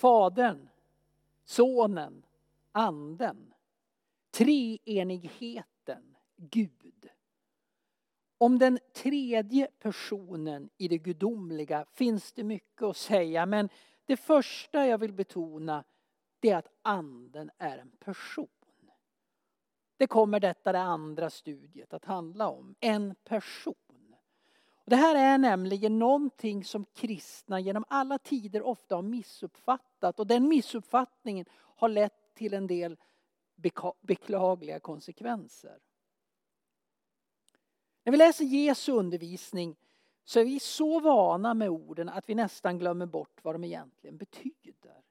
Fadern, Sonen, Anden. Treenigheten, Gud. Om den tredje personen i det gudomliga finns det mycket att säga men det första jag vill betona det är att anden är en person. Det kommer detta det andra studiet att handla om. En person. Det här är nämligen någonting som kristna genom alla tider ofta har missuppfattat och den missuppfattningen har lett till en del beklagliga konsekvenser. När vi läser Jesu undervisning så är vi så vana med orden att vi nästan glömmer bort vad de egentligen betyder.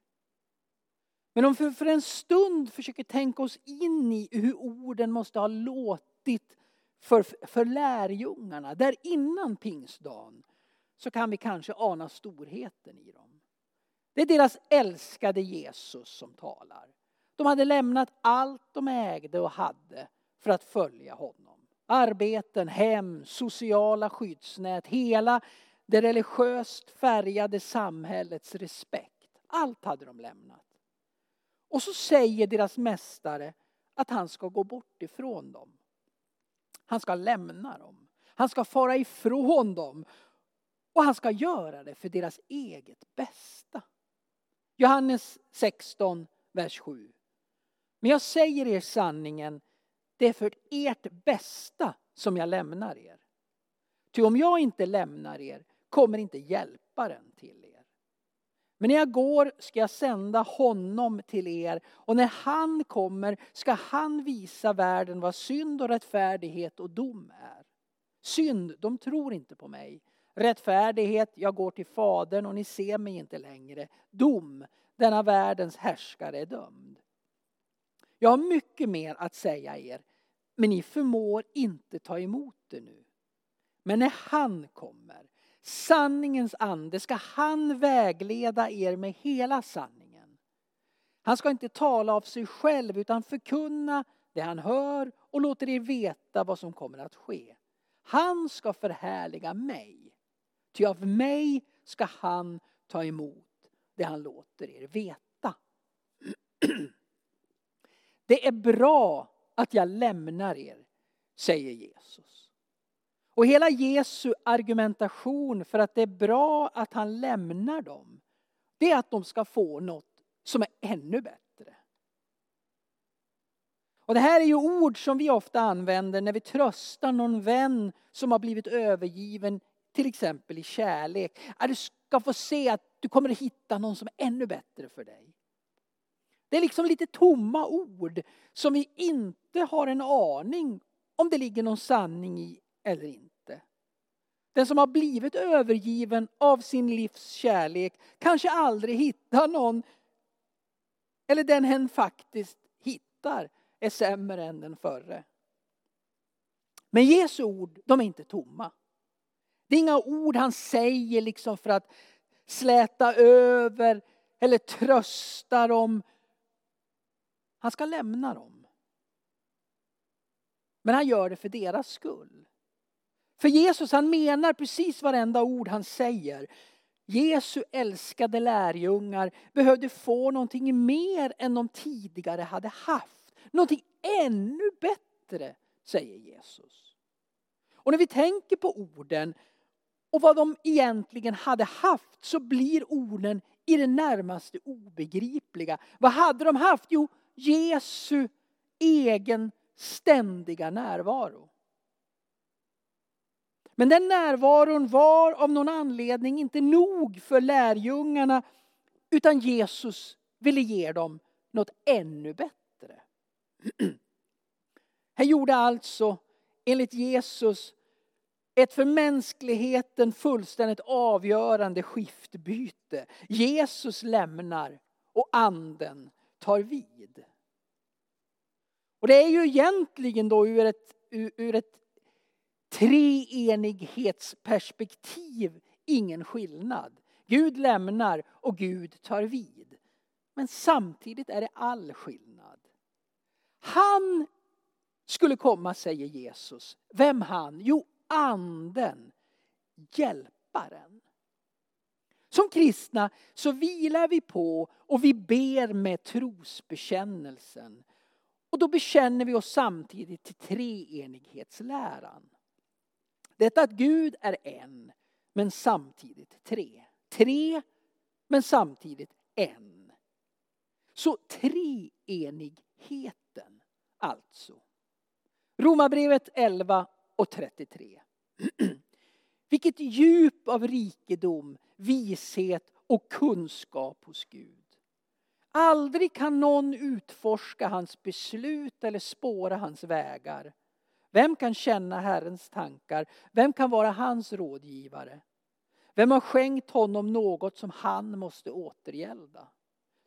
Men om vi för en stund försöker tänka oss in i hur orden måste ha låtit för, för lärjungarna där innan pingstdagen så kan vi kanske ana storheten i dem. Det är deras älskade Jesus som talar. De hade lämnat allt de ägde och hade för att följa honom. Arbeten, hem, sociala skyddsnät, hela det religiöst färgade samhällets respekt. Allt hade de lämnat. Och så säger deras mästare att han ska gå bort ifrån dem. Han ska lämna dem. Han ska fara ifrån dem. Och han ska göra det för deras eget bästa. Johannes 16, vers 7. Men jag säger er sanningen, det är för ert bästa som jag lämnar er. Ty om jag inte lämnar er kommer inte hjälparen till er. Men när jag går ska jag sända honom till er och när han kommer ska han visa världen vad synd och rättfärdighet och dom är. Synd, de tror inte på mig. Rättfärdighet, jag går till Fadern och ni ser mig inte längre. Dom, denna världens härskare är dömd. Jag har mycket mer att säga er, men ni förmår inte ta emot det nu. Men när han kommer, sanningens ande, ska han vägleda er med hela sanningen. Han ska inte tala av sig själv utan förkunna det han hör och låter er veta vad som kommer att ske. Han ska förhärliga mig, ty av mig ska han ta emot det han låter er veta. Det är bra att jag lämnar er, säger Jesus. Och hela Jesu argumentation för att det är bra att han lämnar dem, det är att de ska få något som är ännu bättre. Och det här är ju ord som vi ofta använder när vi tröstar någon vän som har blivit övergiven, till exempel i kärlek. Att du ska få se att du kommer att hitta någon som är ännu bättre för dig. Det är liksom lite tomma ord som vi inte har en aning om det ligger någon sanning i eller inte. Den som har blivit övergiven av sin livs kärlek kanske aldrig hittar någon eller den hen faktiskt hittar är sämre än den förre. Men Jesu ord, de är inte tomma. Det är inga ord han säger liksom för att släta över eller trösta dem han ska lämna dem. Men han gör det för deras skull. För Jesus han menar precis varenda ord han säger. Jesu älskade lärjungar behövde få någonting mer än de tidigare hade haft. Någonting ännu bättre, säger Jesus. Och när vi tänker på orden och vad de egentligen hade haft så blir orden i det närmaste obegripliga. Vad hade de haft? Jo, Jesu egen ständiga närvaro. Men den närvaron var av någon anledning inte nog för lärjungarna utan Jesus ville ge dem något ännu bättre. Han gjorde alltså enligt Jesus ett för mänskligheten fullständigt avgörande skiftbyte. Jesus lämnar och anden tar vid. Och det är ju egentligen då ur ett, ur ett treenighetsperspektiv ingen skillnad. Gud lämnar och Gud tar vid. Men samtidigt är det all skillnad. Han skulle komma, säger Jesus. Vem han? Jo, anden, hjälparen. Som kristna så vilar vi på och vi ber med trosbekännelsen. Och då bekänner vi oss samtidigt till treenighetsläran. Detta att Gud är en, men samtidigt tre. Tre, men samtidigt en. Så treenigheten alltså. Romarbrevet 11 och 33. Vilket djup av rikedom, vishet och kunskap hos Gud. Aldrig kan någon utforska hans beslut eller spåra hans vägar. Vem kan känna Herrens tankar? Vem kan vara hans rådgivare? Vem har skänkt honom något som han måste återgälda?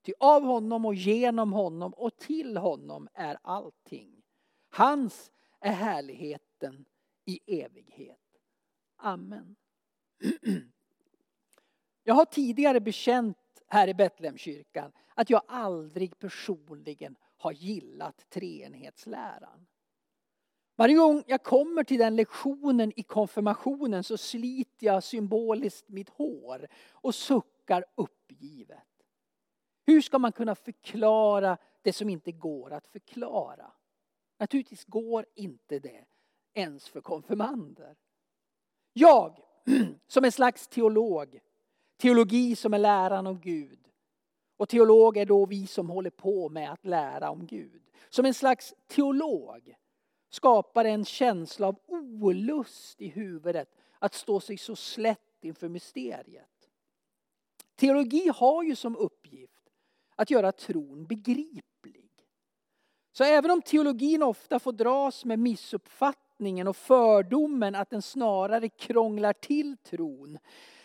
Ty av honom och genom honom och till honom är allting. Hans är härligheten i evighet. Amen. Jag har tidigare bekänt här i Betlehemskyrkan att jag aldrig personligen har gillat treenighetsläran. Varje gång jag kommer till den lektionen i konfirmationen så sliter jag symboliskt mitt hår och suckar uppgivet. Hur ska man kunna förklara det som inte går att förklara? Naturligtvis går inte det ens för konfirmander. Jag, som en slags teolog, teologi som är läran om Gud. Och teolog är då vi som håller på med att lära om Gud. Som en slags teolog skapar en känsla av olust i huvudet att stå sig så slätt inför mysteriet. Teologi har ju som uppgift att göra tron begriplig. Så även om teologin ofta får dras med missuppfattningen och fördomen att den snarare krånglar till tron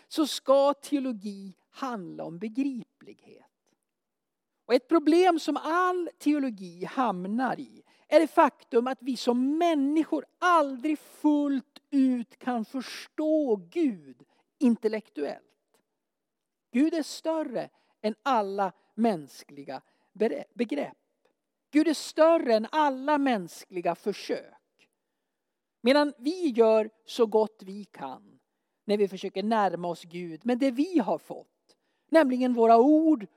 så ska teologi handla om begriplighet. Och ett problem som all teologi hamnar i är det faktum att vi som människor aldrig fullt ut kan förstå Gud intellektuellt. Gud är större än alla mänskliga begrepp. Gud är större än alla mänskliga försök. Medan vi gör så gott vi kan när vi försöker närma oss Gud med det vi har fått. Nämligen våra ord,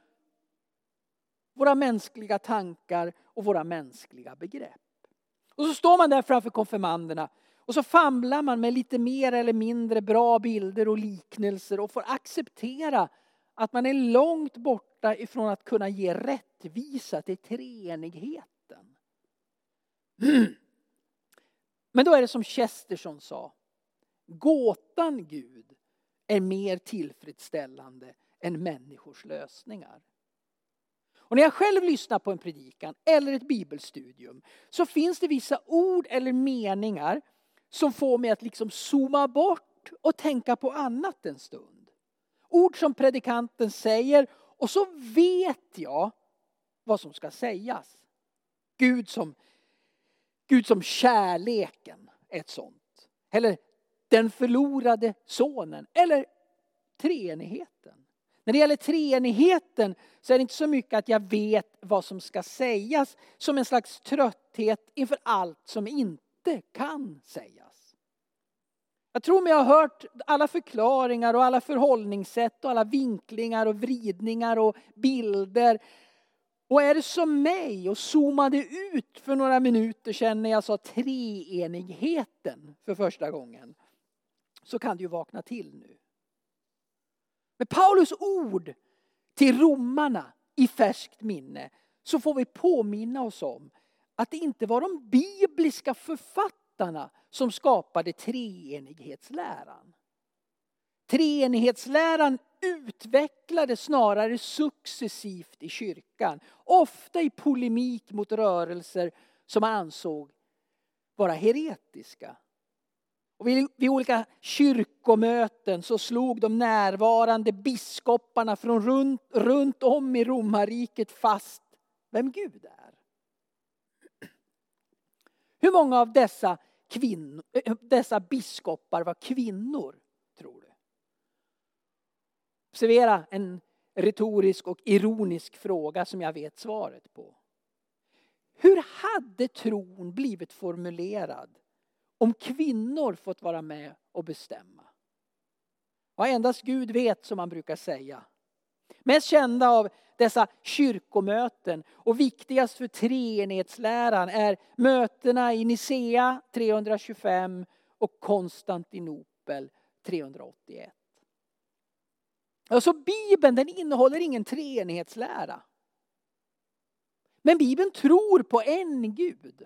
våra mänskliga tankar och våra mänskliga begrepp. Och så står man där framför konfirmanderna och så famlar man med lite mer eller mindre bra bilder och liknelser och får acceptera att man är långt borta ifrån att kunna ge rättvisa till treenigheten. Men då är det som Chesterton sa. Gåtan Gud är mer tillfredsställande än människors lösningar. Och när jag själv lyssnar på en predikan eller ett bibelstudium så finns det vissa ord eller meningar som får mig att liksom zooma bort och tänka på annat en stund. Ord som predikanten säger och så vet jag vad som ska sägas. Gud som, Gud som kärleken är ett sånt. Eller den förlorade sonen. Eller treenigheten. När det gäller treenigheten så är det inte så mycket att jag vet vad som ska sägas som en slags trötthet inför allt som inte kan sägas. Jag tror mig ha hört alla förklaringar och alla förhållningssätt och alla vinklingar och vridningar och bilder. Och är det som mig och zoomade ut för några minuter sedan när jag sa treenigheten för första gången så kan du ju vakna till nu. Med Paulus ord till romarna i färskt minne så får vi påminna oss om att det inte var de bibliska författarna som skapade treenighetsläran. Treenighetsläran utvecklades snarare successivt i kyrkan. Ofta i polemik mot rörelser som man ansåg vara heretiska. Och vid, vid olika kyrkomöten så slog de närvarande biskoparna från runt, runt om i romarriket fast vem Gud är. Hur många av dessa, kvinnor, eh, dessa biskopar var kvinnor, tror du? Observera en retorisk och ironisk fråga som jag vet svaret på. Hur hade tron blivit formulerad om kvinnor fått vara med och bestämma? Ja, endast Gud vet som man brukar säga. Mest kända av dessa kyrkomöten och viktigast för treenighetsläran är mötena i Nicea 325 och Konstantinopel 381. Alltså Bibeln den innehåller ingen treenighetslära. Men Bibeln tror på en Gud.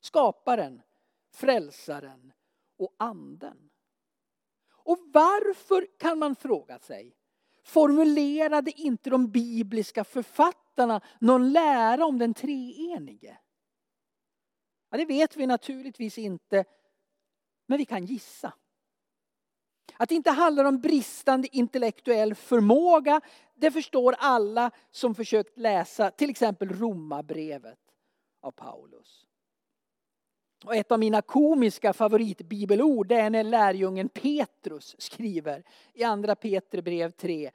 Skaparen, frälsaren och anden. Och varför kan man fråga sig formulerade inte de bibliska författarna någon lära om den treenige? Ja, det vet vi naturligtvis inte, men vi kan gissa. Att det inte handlar om bristande intellektuell förmåga, det förstår alla som försökt läsa till exempel Romarbrevet av Paulus. Och ett av mina komiska favoritbibelord är när lärjungen Petrus skriver i andra Petribrev 3.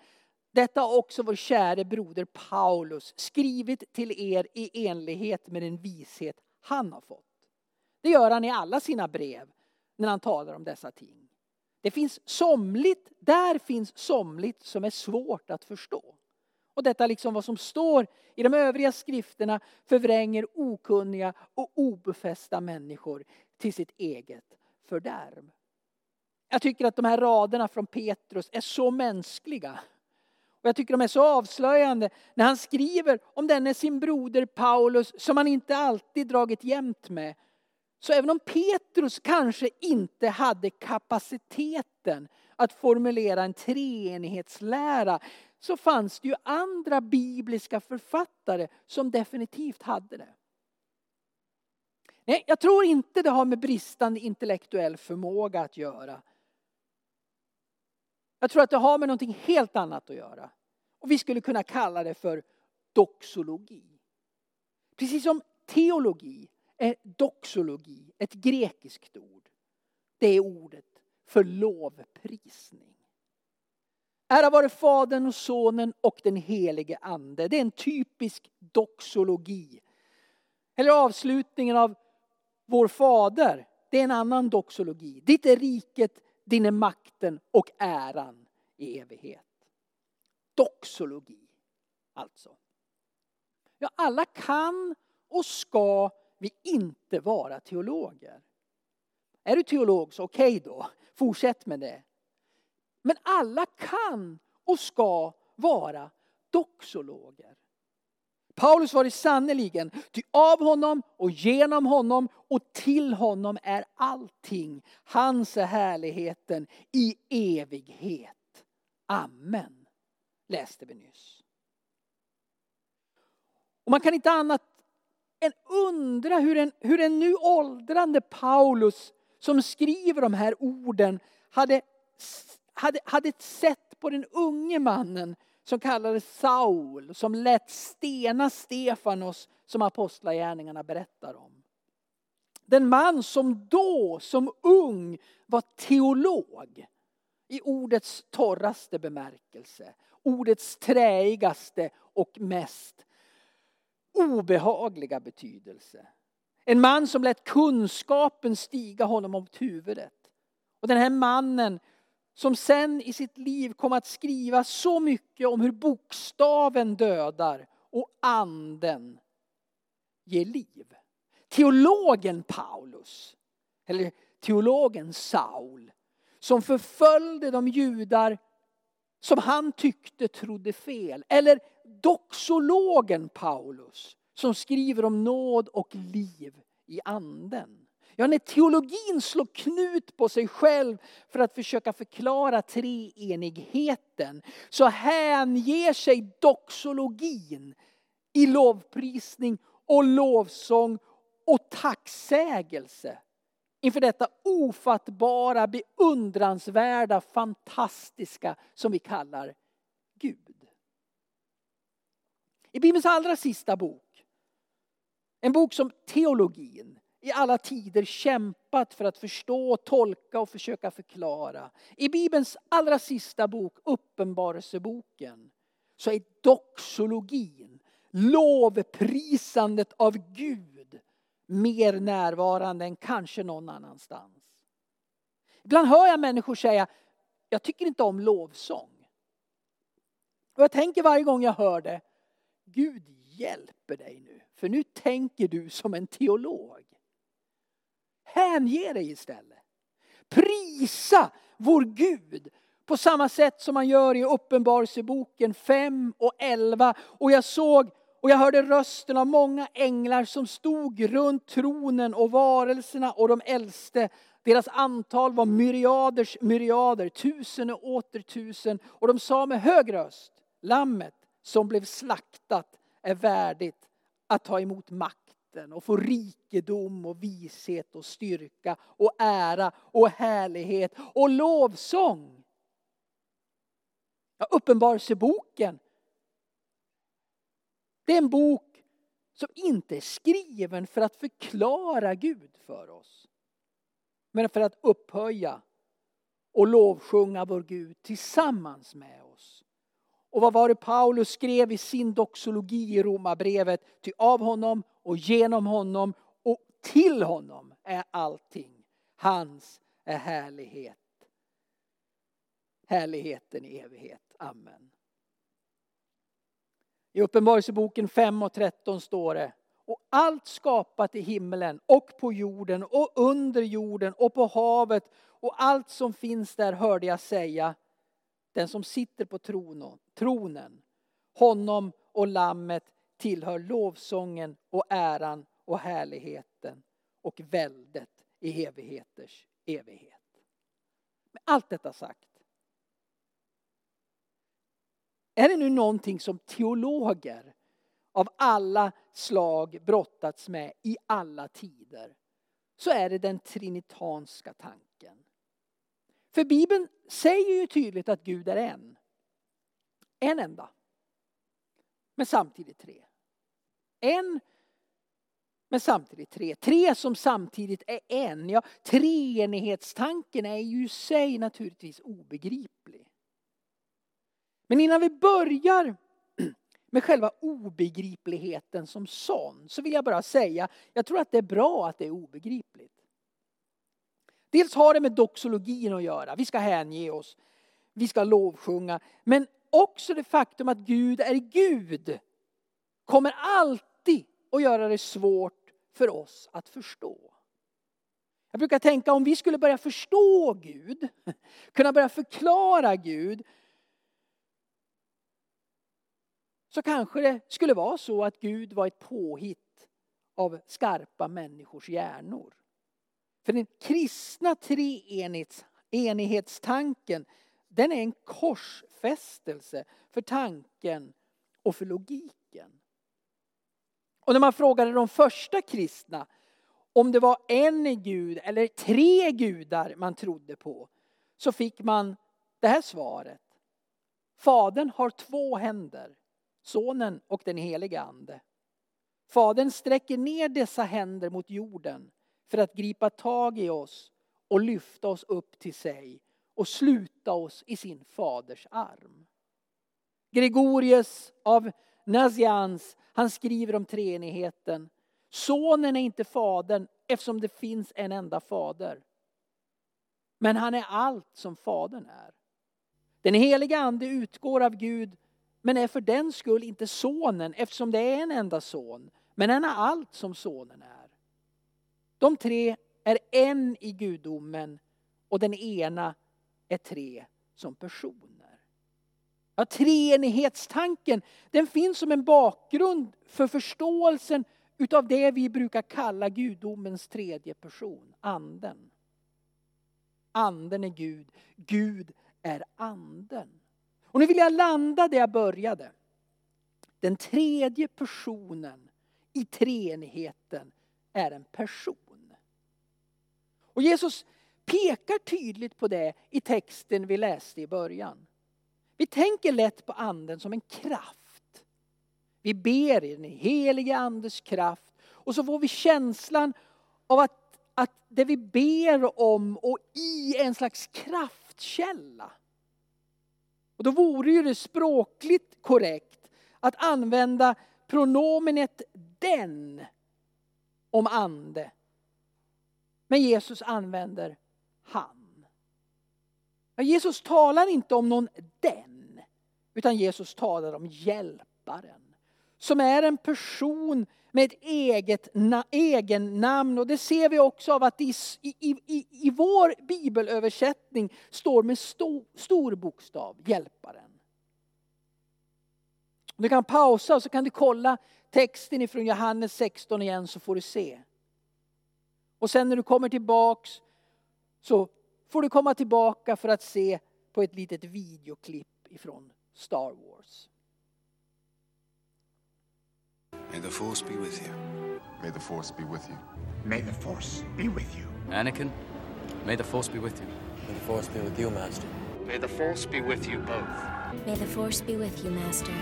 Detta har också vår käre broder Paulus skrivit till er i enlighet med den vishet han har fått. Det gör han i alla sina brev när han talar om dessa ting. Det finns somligt, där finns somligt som är svårt att förstå. Och detta liksom vad som står i de övriga skrifterna förvränger okunniga och obefästa människor till sitt eget fördärv. Jag tycker att de här raderna från Petrus är så mänskliga. Och jag tycker de är så avslöjande när han skriver om denne sin broder Paulus som han inte alltid dragit jämt med. Så även om Petrus kanske inte hade kapaciteten att formulera en treenighetslära så fanns det ju andra bibliska författare som definitivt hade det. Nej, jag tror inte det har med bristande intellektuell förmåga att göra. Jag tror att det har med någonting helt annat att göra. Och vi skulle kunna kalla det för doxologi. Precis som teologi är doxologi ett grekiskt ord. Det är ordet för lovprisning. Ära vare Fadern och Sonen och den helige Ande. Det är en typisk doxologi. Eller avslutningen av Vår Fader. Det är en annan doxologi. Ditt är riket, din är makten och äran i evighet. Doxologi, alltså. Ja, alla kan och ska vi inte vara teologer. Är du teolog så okej okay då, fortsätt med det. Men alla kan och ska vara doxologer. Paulus var det sannerligen, ty av honom och genom honom och till honom är allting. Hans är härligheten i evighet. Amen. Läste vi nyss. Och man kan inte annat än undra hur en, hur en nu åldrande Paulus som skriver de här orden hade hade, hade sett på den unge mannen som kallades Saul, som lät stena Stefanos som apostlagärningarna berättar om. Den man som då, som ung, var teolog i ordets torraste bemärkelse. Ordets träigaste och mest obehagliga betydelse. En man som lät kunskapen stiga honom om huvudet. Och den här mannen som sen i sitt liv kom att skriva så mycket om hur bokstaven dödar och anden ger liv. Teologen Paulus, eller teologen Saul, som förföljde de judar som han tyckte trodde fel. Eller doxologen Paulus som skriver om nåd och liv i anden. Ja, när teologin slår knut på sig själv för att försöka förklara treenigheten så hänger sig doxologin i lovprisning och lovsång och tacksägelse inför detta ofattbara, beundransvärda, fantastiska som vi kallar Gud. I Bibelns allra sista bok, en bok som teologin i alla tider kämpat för att förstå, tolka och försöka förklara. I Bibelns allra sista bok, Uppenbarelseboken, så är doxologin, lovprisandet av Gud, mer närvarande än kanske någon annanstans. Ibland hör jag människor säga, jag tycker inte om lovsång. Och jag tänker varje gång jag hör det, Gud hjälper dig nu. För nu tänker du som en teolog. Hänge dig istället. Prisa vår Gud på samma sätt som man gör i Uppenbarelseboken 5 och 11. Och jag såg och jag hörde rösten av många änglar som stod runt tronen och varelserna och de äldste. Deras antal var myriaders myriader, tusen och åter tusen. Och de sa med hög röst, lammet som blev slaktat är värdigt att ta emot makt makten och få rikedom och vishet och styrka och ära och härlighet och lovsång. Ja, Uppenbarelseboken det är en bok som inte är skriven för att förklara Gud för oss. Men för att upphöja och lovsjunga vår Gud tillsammans med oss. Och vad var det Paulus skrev i sin doxologi i Romarbrevet? Ty av honom och genom honom och till honom är allting. Hans är härlighet. Härligheten i evighet. Amen. I Uppenbarelseboken 5 och 13 står det och allt skapat i himmelen och på jorden och under jorden och på havet och allt som finns där hörde jag säga den som sitter på tronen, honom och lammet tillhör lovsången och äran och härligheten och väldet i evigheters evighet. Med allt detta sagt är det nu någonting som teologer av alla slag brottats med i alla tider så är det den trinitanska tanken. För Bibeln säger ju tydligt att Gud är en. En enda. Men samtidigt tre. En men samtidigt tre. Tre som samtidigt är en. Ja, treenighetstanken är ju i sig naturligtvis obegriplig. Men innan vi börjar med själva obegripligheten som sån så vill jag bara säga, jag tror att det är bra att det är obegripligt. Dels har det med doxologin att göra, vi ska hänge oss, vi ska lovsjunga. Men också det faktum att Gud är Gud kommer alltid att göra det svårt för oss att förstå. Jag brukar tänka om vi skulle börja förstå Gud, kunna börja förklara Gud, så kanske det skulle vara så att Gud var ett påhitt av skarpa människors hjärnor. För den kristna treenighetstanken den är en korsfästelse för tanken och för logiken. Och när man frågade de första kristna om det var en gud eller tre gudar man trodde på så fick man det här svaret. Fadern har två händer. Sonen och den helige Ande. Fadern sträcker ner dessa händer mot jorden för att gripa tag i oss och lyfta oss upp till sig och sluta oss i sin faders arm. Gregorius av Nazians, han skriver om treenigheten. Sonen är inte fadern eftersom det finns en enda fader. Men han är allt som fadern är. Den heliga ande utgår av Gud men är för den skull inte sonen eftersom det är en enda son. Men han är allt som sonen är. De tre är en i gudomen och den ena är tre som person. Ja, treenighetstanken den finns som en bakgrund för förståelsen utav det vi brukar kalla gudomens tredje person, anden. Anden är Gud, Gud är anden. Och nu vill jag landa där jag började. Den tredje personen i treenigheten är en person. Och Jesus pekar tydligt på det i texten vi läste i början. Vi tänker lätt på anden som en kraft. Vi ber i den helige andes kraft och så får vi känslan av att, att det vi ber om och i en slags kraftkälla och då vore ju det språkligt korrekt att använda pronomenet den om ande. Men Jesus använder han. Jesus talar inte om någon den, utan Jesus talar om hjälparen. Som är en person med ett eget na, egen namn. Och det ser vi också av att i, i, i, i vår bibelöversättning står med stor, stor bokstav, hjälparen. Du kan pausa och så kan du kolla texten ifrån Johannes 16 igen så får du se. Och sen när du kommer tillbaks så får du komma tillbaka för att se på ett litet videoklipp ifrån Star Wars. May the force be with you. May the force be with you. May the Force be with you. Anakin, may the Force be with you. May the force be with you, Master. May the Force be with you both. May the Force be with you, Master.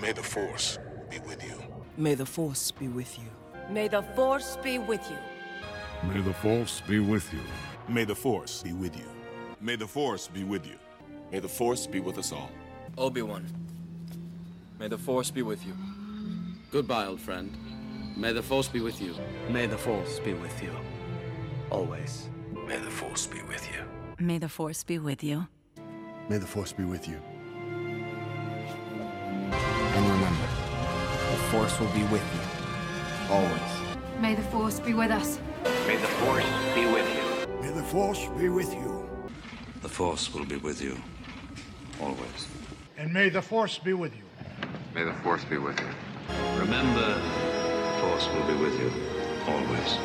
May the force be with you. May the Force be with you. May the Force be with you. May the Force be with you. May the Force be with you. May the Force be with you. May the force be with us all. Obi-Wan. May the force be with you. Goodbye, old friend. May the Force be with you. May the Force be with you. Always. May the force be with you. May the Force be with you. May the force be with you. And remember, the Force will be with you. Always. May the Force be with us. May the Force be with you. May the Force be with you. The force will be with you. Always. And may the Force be with you. May the force be with you. Remember, the force will be with you. Always.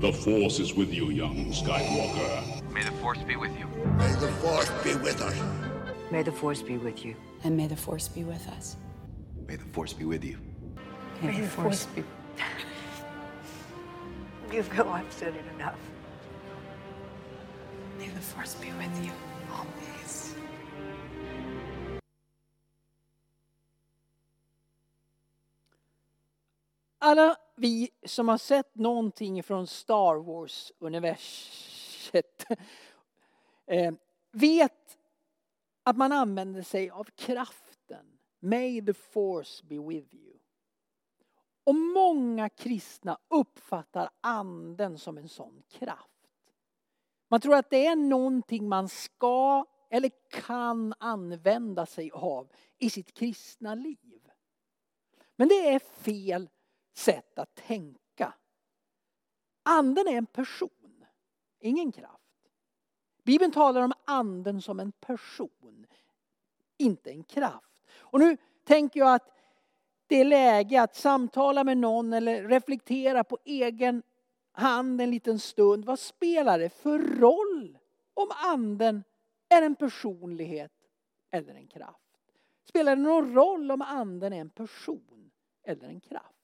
The Force is with you, young Skywalker. May the Force be with you. May the Force be with us. May the Force be with you. And may the Force be with us. May the force be with you. May the Force be. You feel I've said it enough. May the Force be with you always. Alla vi som har sett någonting från Star Wars-universet eh, vet att man använder sig av kraften. May the force be with you. Och många kristna uppfattar anden som en sån kraft. Man tror att det är någonting man ska eller kan använda sig av i sitt kristna liv. Men det är fel sätt att tänka. Anden är en person, ingen kraft. Bibeln talar om anden som en person, inte en kraft. Och nu tänker jag att det är läge att samtala med någon eller reflektera på egen hand en liten stund. Vad spelar det för roll om anden är en personlighet eller en kraft? Spelar det någon roll om anden är en person eller en kraft?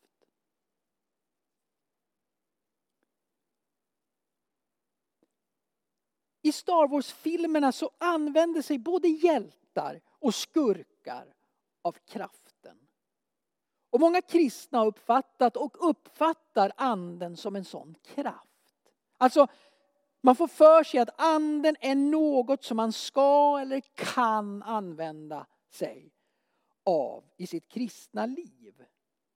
I Star Wars-filmerna så använder sig både hjältar och skurkar av kraft. Och många kristna har uppfattat och uppfattar anden som en sån kraft. Alltså, man får för sig att anden är något som man ska eller kan använda sig av i sitt kristna liv.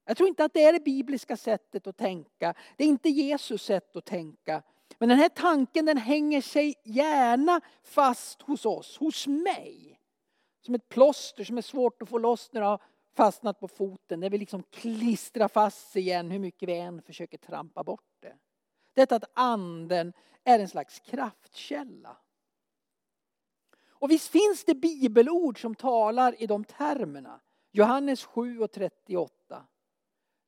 Jag tror inte att det är det bibliska sättet att tänka. Det är inte Jesus sätt att tänka. Men den här tanken den hänger sig gärna fast hos oss, hos mig. Som ett plåster som är svårt att få loss när det har fastnat på foten. Det vill liksom klistra fast igen hur mycket vi än försöker trampa bort det. Detta att anden är en slags kraftkälla. Och visst finns det bibelord som talar i de termerna. Johannes 7 och 38.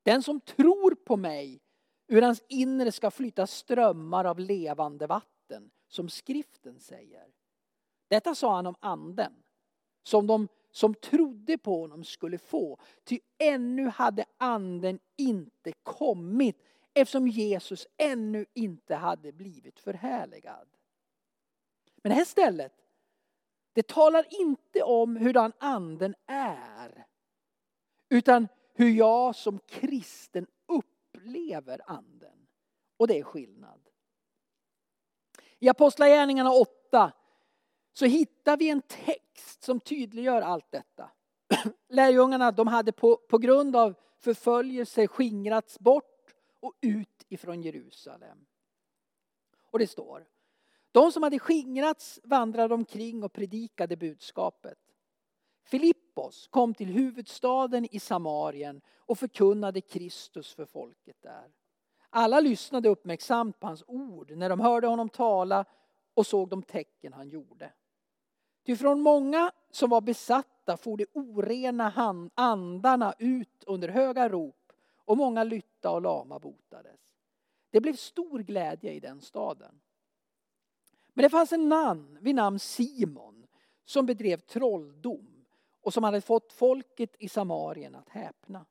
Den som tror på mig, ur hans inre ska flyta strömmar av levande vatten, som skriften säger. Detta sa han om anden, som de som trodde på honom skulle få. Ty ännu hade anden inte kommit eftersom Jesus ännu inte hade blivit förhärligad. Men det här stället, det talar inte om hurdan anden är. Utan hur jag som kristen upplever anden. Och det är skillnad. I Apostlagärningarna 8 så hittar vi en text som tydliggör allt detta. Lärjungarna de hade på, på grund av förföljelse skingrats bort och ut ifrån Jerusalem. Och det står De som hade skingrats vandrade omkring och predikade budskapet. Filippos kom till huvudstaden i Samarien och förkunnade Kristus för folket där. Alla lyssnade uppmärksamt på hans ord när de hörde honom tala och såg de tecken han gjorde. Ty från många som var besatta for de orena andarna ut under höga rop och många lytta och lama botades. Det blev stor glädje i den staden. Men det fanns en man vid namn Simon som bedrev trolldom och som hade fått folket i Samarien att häpna.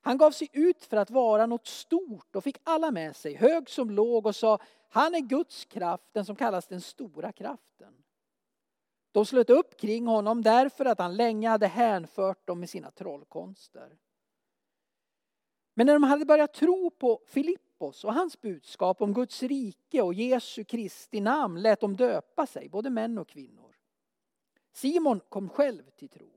Han gav sig ut för att vara något stort och fick alla med sig, hög som låg och sa han är Guds kraft, den som kallas den stora kraften. De slöt upp kring honom därför att han länge hade hänfört dem med sina trollkonster. Men när de hade börjat tro på Filippos och hans budskap om Guds rike och Jesu Kristi namn lät de döpa sig, både män och kvinnor. Simon kom själv till tro.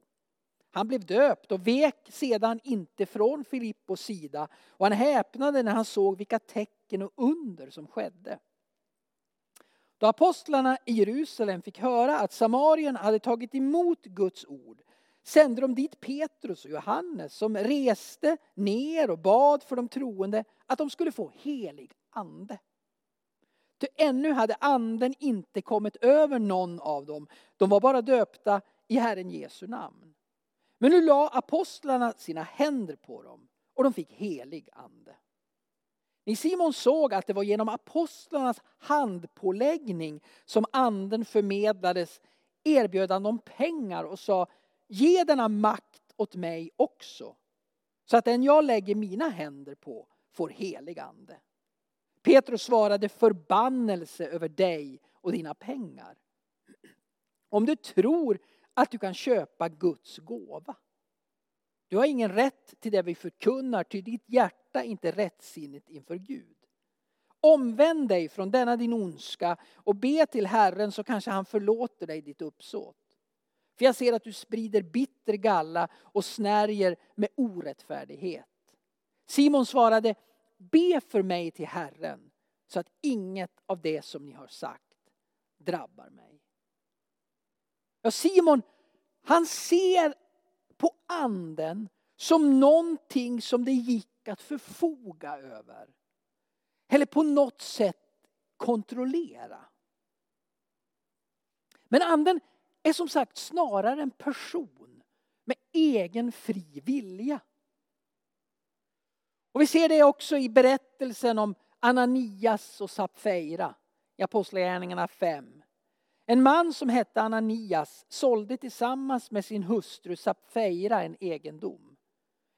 Han blev döpt och vek sedan inte från Filippos sida och han häpnade när han såg vilka tecken och under som skedde. Då apostlarna i Jerusalem fick höra att Samarien hade tagit emot Guds ord sände de dit Petrus och Johannes som reste ner och bad för de troende att de skulle få helig ande. Ty ännu hade anden inte kommit över någon av dem. De var bara döpta i Herren Jesu namn. Men nu la apostlarna sina händer på dem och de fick helig ande. Simon såg att det var genom apostlarnas handpåläggning som anden förmedlades erbjöd han dem pengar och sa ge denna makt åt mig också så att den jag lägger mina händer på får helig ande. Petrus svarade förbannelse över dig och dina pengar. Om du tror att du kan köpa Guds gåva. Du har ingen rätt till det vi förkunnar, ty ditt hjärta är inte rättsinnigt inför Gud. Omvänd dig från denna din ondska och be till Herren så kanske han förlåter dig ditt uppsåt. För jag ser att du sprider bitter galla och snärjer med orättfärdighet. Simon svarade, be för mig till Herren så att inget av det som ni har sagt drabbar mig. Ja, Simon, han ser på anden som någonting som det gick att förfoga över. Eller på något sätt kontrollera. Men anden är som sagt snarare en person med egen fri vilja. Och vi ser det också i berättelsen om Ananias och Sapfeira i Apostlagärningarna 5. En man som hette Ananias sålde tillsammans med sin hustru Sapfeira en egendom.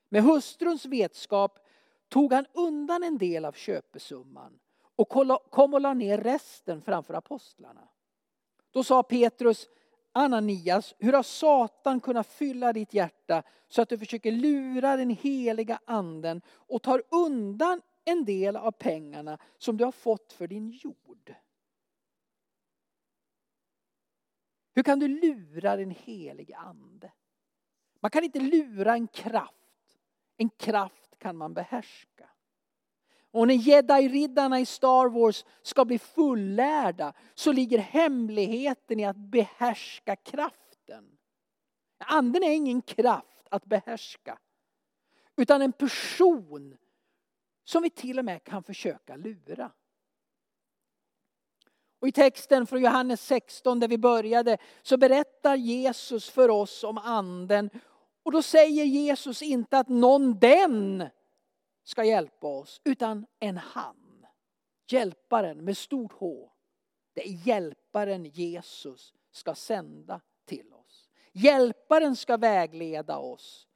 Med hustruns vetskap tog han undan en del av köpesumman och kom och la ner resten framför apostlarna. Då sa Petrus, Ananias, hur har Satan kunnat fylla ditt hjärta så att du försöker lura den heliga anden och tar undan en del av pengarna som du har fått för din jord? Hur kan du lura den helige ande? Man kan inte lura en kraft. En kraft kan man behärska. Och när jedi-riddarna i Star Wars ska bli fullärda så ligger hemligheten i att behärska kraften. Anden är ingen kraft att behärska. Utan en person som vi till och med kan försöka lura. Och i texten från Johannes 16 där vi började så berättar Jesus för oss om anden. Och då säger Jesus inte att någon den ska hjälpa oss, utan en han. Hjälparen med stort H. Det är hjälparen Jesus ska sända till oss. Hjälparen ska vägleda oss.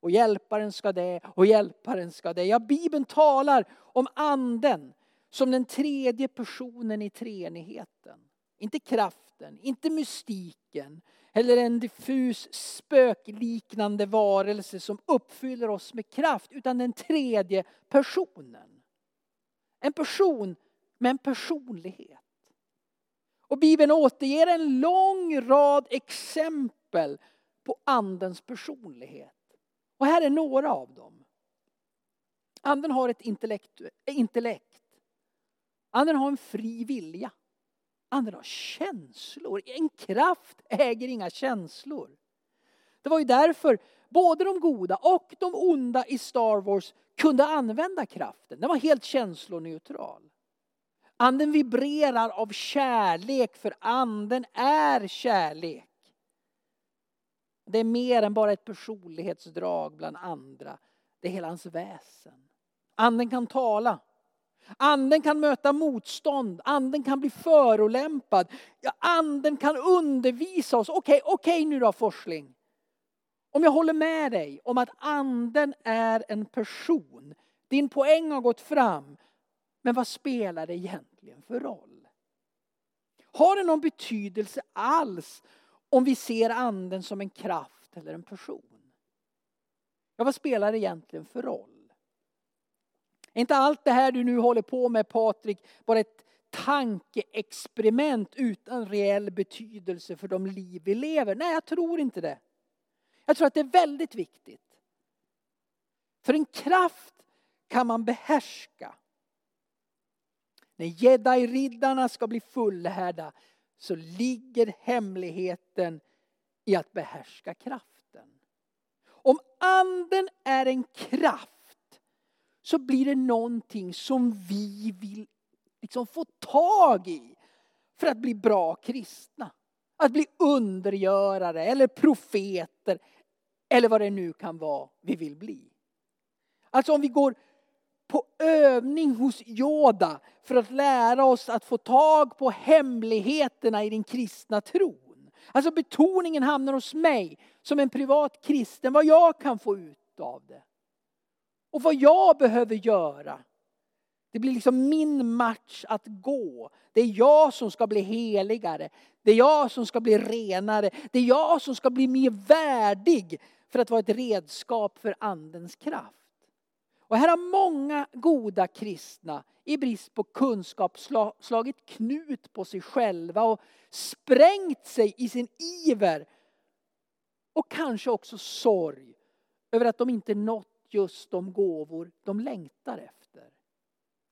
Och hjälparen ska det och hjälparen ska det. Ja, Bibeln talar om anden som den tredje personen i treenigheten. Inte kraften, inte mystiken eller en diffus spökliknande varelse som uppfyller oss med kraft utan den tredje personen. En person med en personlighet. Och Bibeln återger en lång rad exempel på andens personlighet. Och här är några av dem. Anden har ett intellekt. intellekt. Anden har en fri vilja. Anden har känslor. En kraft äger inga känslor. Det var ju därför både de goda och de onda i Star Wars kunde använda kraften. Den var helt känsloneutral. Anden vibrerar av kärlek för anden är kärlek. Det är mer än bara ett personlighetsdrag bland andra. Det är hela hans väsen. Anden kan tala. Anden kan möta motstånd, anden kan bli förolämpad. Ja, anden kan undervisa oss. Okej, okay, okej okay nu då Forsling. Om jag håller med dig om att anden är en person. Din poäng har gått fram. Men vad spelar det egentligen för roll? Har det någon betydelse alls om vi ser anden som en kraft eller en person? Ja, vad spelar det egentligen för roll? Är inte allt det här du nu håller på med Patrik bara ett tankeexperiment utan reell betydelse för de liv vi lever? Nej, jag tror inte det. Jag tror att det är väldigt viktigt. För en kraft kan man behärska. När jedi-riddarna ska bli fullhärda så ligger hemligheten i att behärska kraften. Om anden är en kraft så blir det någonting som vi vill liksom få tag i för att bli bra kristna. Att bli undergörare eller profeter eller vad det nu kan vara vi vill bli. Alltså om vi går på övning hos Yoda för att lära oss att få tag på hemligheterna i den kristna tron. Alltså betoningen hamnar hos mig som en privat kristen, vad jag kan få ut av det. Och vad jag behöver göra. Det blir liksom min match att gå. Det är jag som ska bli heligare. Det är jag som ska bli renare. Det är jag som ska bli mer värdig för att vara ett redskap för andens kraft. Och här har många goda kristna i brist på kunskap slagit knut på sig själva och sprängt sig i sin iver. Och kanske också sorg över att de inte nått just de gåvor de längtar efter.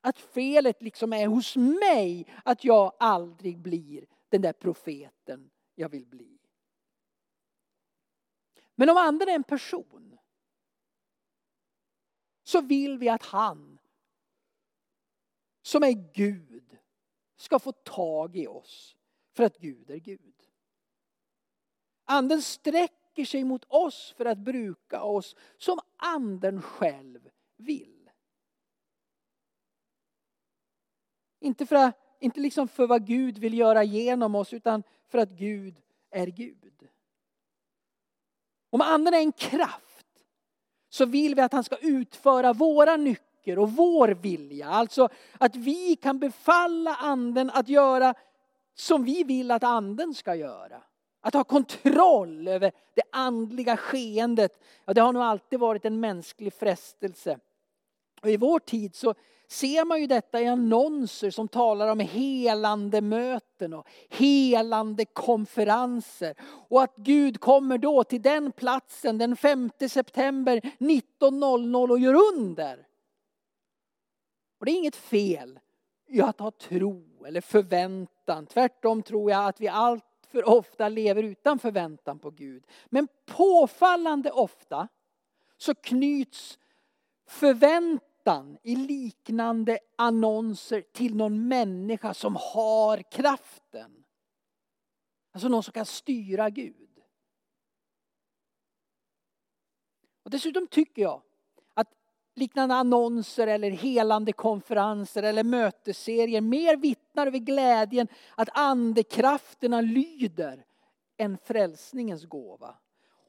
Att felet liksom är hos mig att jag aldrig blir den där profeten jag vill bli. Men om anden är en person så vill vi att han som är Gud ska få tag i oss för att Gud är Gud. Anden sträcker sig mot oss för att bruka oss som anden själv vill. Inte, för, att, inte liksom för vad Gud vill göra genom oss utan för att Gud är Gud. Om anden är en kraft så vill vi att han ska utföra våra nycker och vår vilja. Alltså att vi kan befalla anden att göra som vi vill att anden ska göra. Att ha kontroll över det andliga skeendet. Ja, det har nog alltid varit en mänsklig frestelse. Och I vår tid så ser man ju detta i annonser som talar om helande möten och helande konferenser. Och att Gud kommer då till den platsen den 5 september 19.00 och gör under. Och det är inget fel i att ha tro eller förväntan. Tvärtom tror jag att vi allt för ofta lever utan förväntan på Gud. Men påfallande ofta så knyts förväntan i liknande annonser till någon människa som har kraften. Alltså någon som kan styra Gud. Och dessutom tycker jag liknande annonser eller helande konferenser eller mötesserier mer vittnar över glädjen att andekrafterna lyder än frälsningens gåva.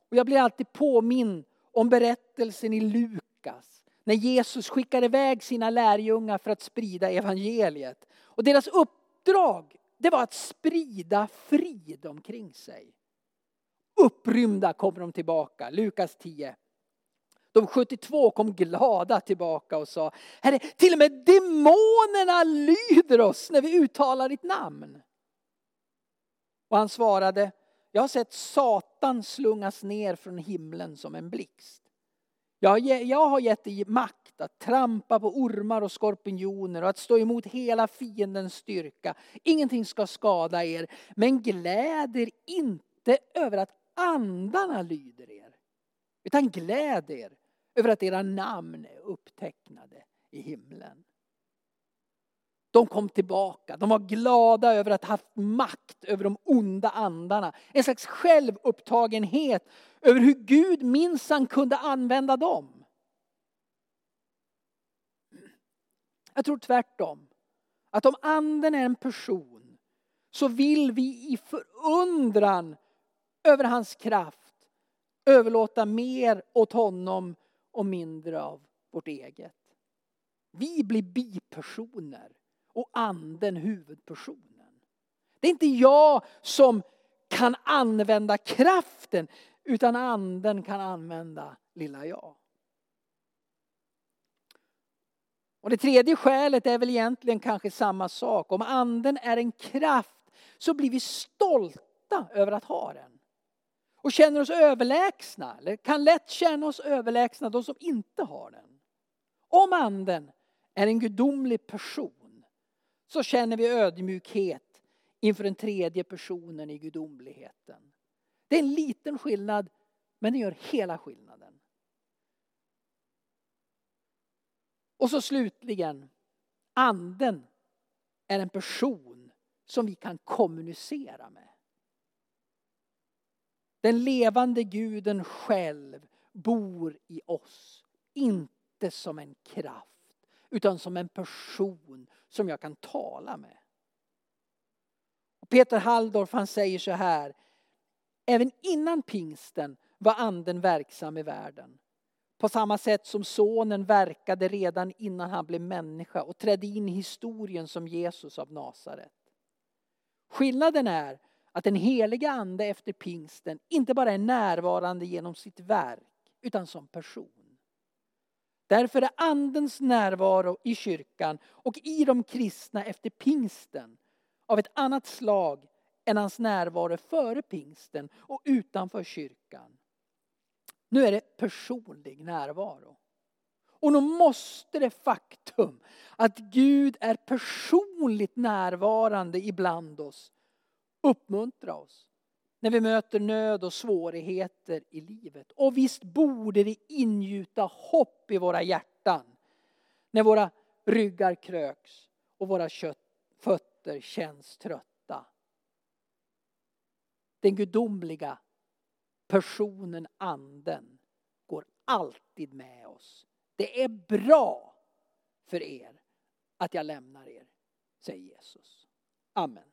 Och jag blir alltid påminn om berättelsen i Lukas när Jesus skickar iväg sina lärjungar för att sprida evangeliet. Och deras uppdrag det var att sprida frid omkring sig. Upprymda kommer de tillbaka, Lukas 10. De 72 kom glada tillbaka och sa, Herre, till och med demonerna lyder oss när vi uttalar ditt namn. Och han svarade, jag har sett Satan slungas ner från himlen som en blixt. Jag, jag har gett dig makt att trampa på ormar och skorpioner och att stå emot hela fiendens styrka. Ingenting ska skada er, men gläder inte över att andarna lyder er. Utan gläd er över att era namn är upptecknade i himlen. De kom tillbaka. De var glada över att ha haft makt över de onda andarna. En slags självupptagenhet över hur Gud minsann kunde använda dem. Jag tror tvärtom. Att om anden är en person så vill vi i förundran över hans kraft överlåta mer åt honom och mindre av vårt eget. Vi blir bipersoner och anden huvudpersonen. Det är inte jag som kan använda kraften utan anden kan använda lilla jag. Och det tredje skälet är väl egentligen kanske samma sak. Om anden är en kraft så blir vi stolta över att ha den. Och känner oss överlägsna, eller kan lätt känna oss överlägsna de som inte har den. Om anden är en gudomlig person så känner vi ödmjukhet inför den tredje personen i gudomligheten. Det är en liten skillnad men det gör hela skillnaden. Och så slutligen, anden är en person som vi kan kommunicera med. Den levande guden själv bor i oss. Inte som en kraft utan som en person som jag kan tala med. Peter Halldorf han säger så här. Även innan pingsten var anden verksam i världen. På samma sätt som sonen verkade redan innan han blev människa och trädde in i historien som Jesus av Nasaret. Skillnaden är att den heliga ande efter pingsten inte bara är närvarande genom sitt verk utan som person. Därför är andens närvaro i kyrkan och i de kristna efter pingsten av ett annat slag än hans närvaro före pingsten och utanför kyrkan. Nu är det personlig närvaro. Och då måste det faktum att Gud är personligt närvarande ibland oss uppmuntra oss när vi möter nöd och svårigheter i livet. Och visst borde det ingjuta hopp i våra hjärtan när våra ryggar kröks och våra fötter känns trötta. Den gudomliga personen, anden, går alltid med oss. Det är bra för er att jag lämnar er, säger Jesus. Amen.